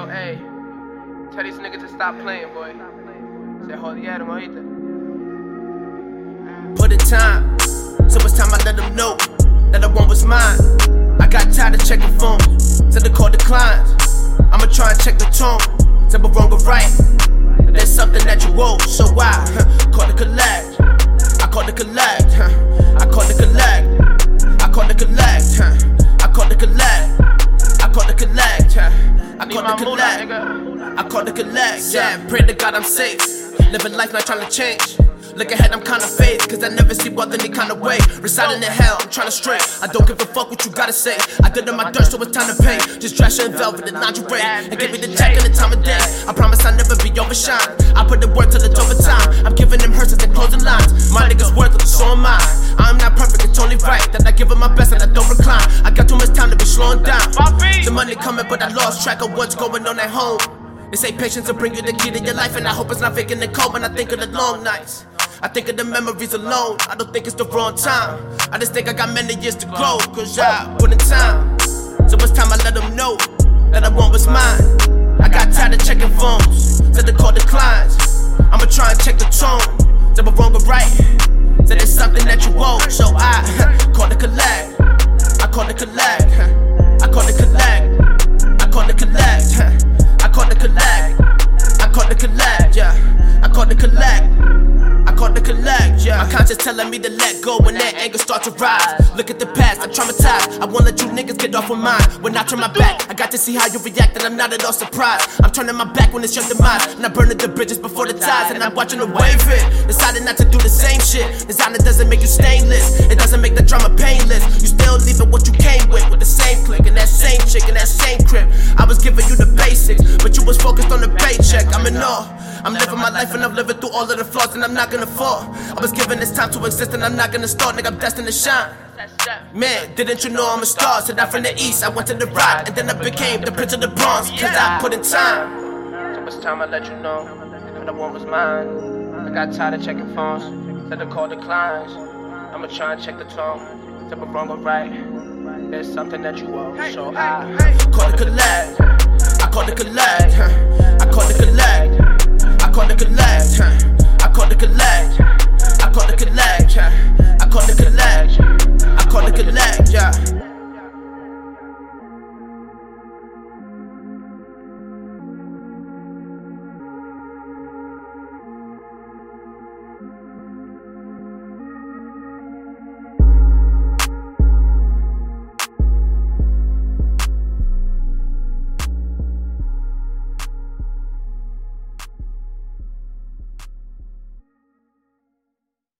Yo, hey, tell these niggas to stop playing, boy. Say, jodieron, oíste. Put in time, so it's time I let them know that the one was mine. I got tired of checking phones, said the call declines. I'ma try and check the tone, said but wrong or right. There's something that you owe, so I the collect. I call the collect, yeah. Pray to God I'm safe. Living life not trying to change. Look ahead, I'm kinda faded, cause I never see wealth any kind of way. Residing in hell, I'm trying to stray. I don't give a fuck what you gotta say. I did in my dirt, so it's time to pay. Just dress in velvet and lingerie. And give me the check and the time of day. I promise I'll never be overshine. I put the work till it's overtime. I'm giving them hearses and closing lines. My niggas The coming, but I lost track of what's going on at home. They say patience will bring you the key to your life, and I hope it's not vacant and cold when I think of the long nights. I think of the memories alone. I don't think it's the wrong time. I just think I got many years to grow, cause I put in time. So it's time I let them know that I want what's mine. I got tired of checking phones, said the call declines. I'ma try and check the tone, said but wrong or right. Said it's something that you owe, so I conscience telling me to let go when that anger starts to rise. Look at the past, I'm traumatized. I won't let you niggas get off of mine. When I turn my back, I got to see how you react, and I'm not at all surprised. I'm turning my back when it's your demise, and I'm burning the bridges before the ties, and I'm watching the wave hit. Decided not to do the same shit. Designer doesn't make you stainless, it doesn't make the drama painless. You still leaving what you came with, with the same click and that same chick and that same crib. I was giving you the basics, but you was focused on the paycheck. I'm in awe. I'm living my life and I'm living through all of the flaws and I'm not gonna fall. I was given this time to exist and I'm not gonna start, nigga. I'm destined to shine. Man, didn't you know I'm a star? Said I'm from the east, I went to the right, and then I became the prince of the bronze. Cause I put in time. So it's time I let you know that the one was mine. I got tired of checking phones, said the call declines. I'ma try and check the tone, said but wrong or right. There's something that you owe, so I Call the collect. I call the collect. I call the collect. I call the collect.